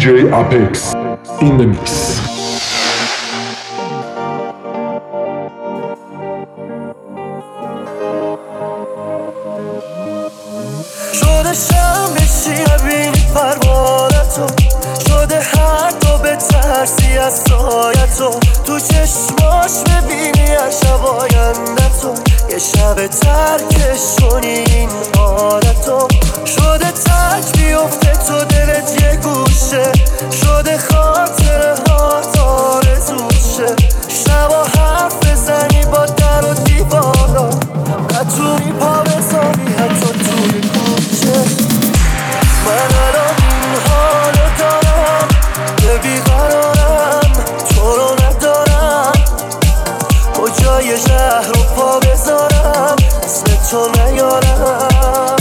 DJ Apex in the mix. شده از تو چشماش ببینی از شب آیندتو یه شب ترکش شهر رو پا بذارم اسم تو نیارم.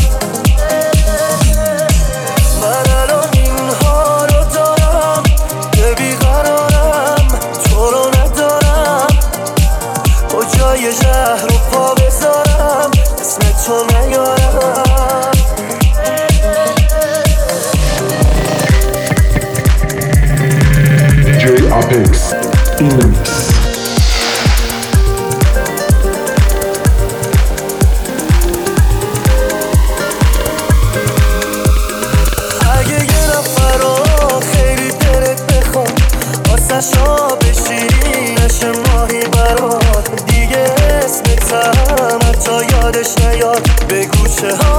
من الان این حالو دارم که بیقرارم تو رو ندارم. کجای شهر رو پا بذارم اسم تو نیارم. DJ Apex in آسشا بشی نشه ماهی برات. دیگه اسمتم حتی یادش نیاد. بگو چه هایی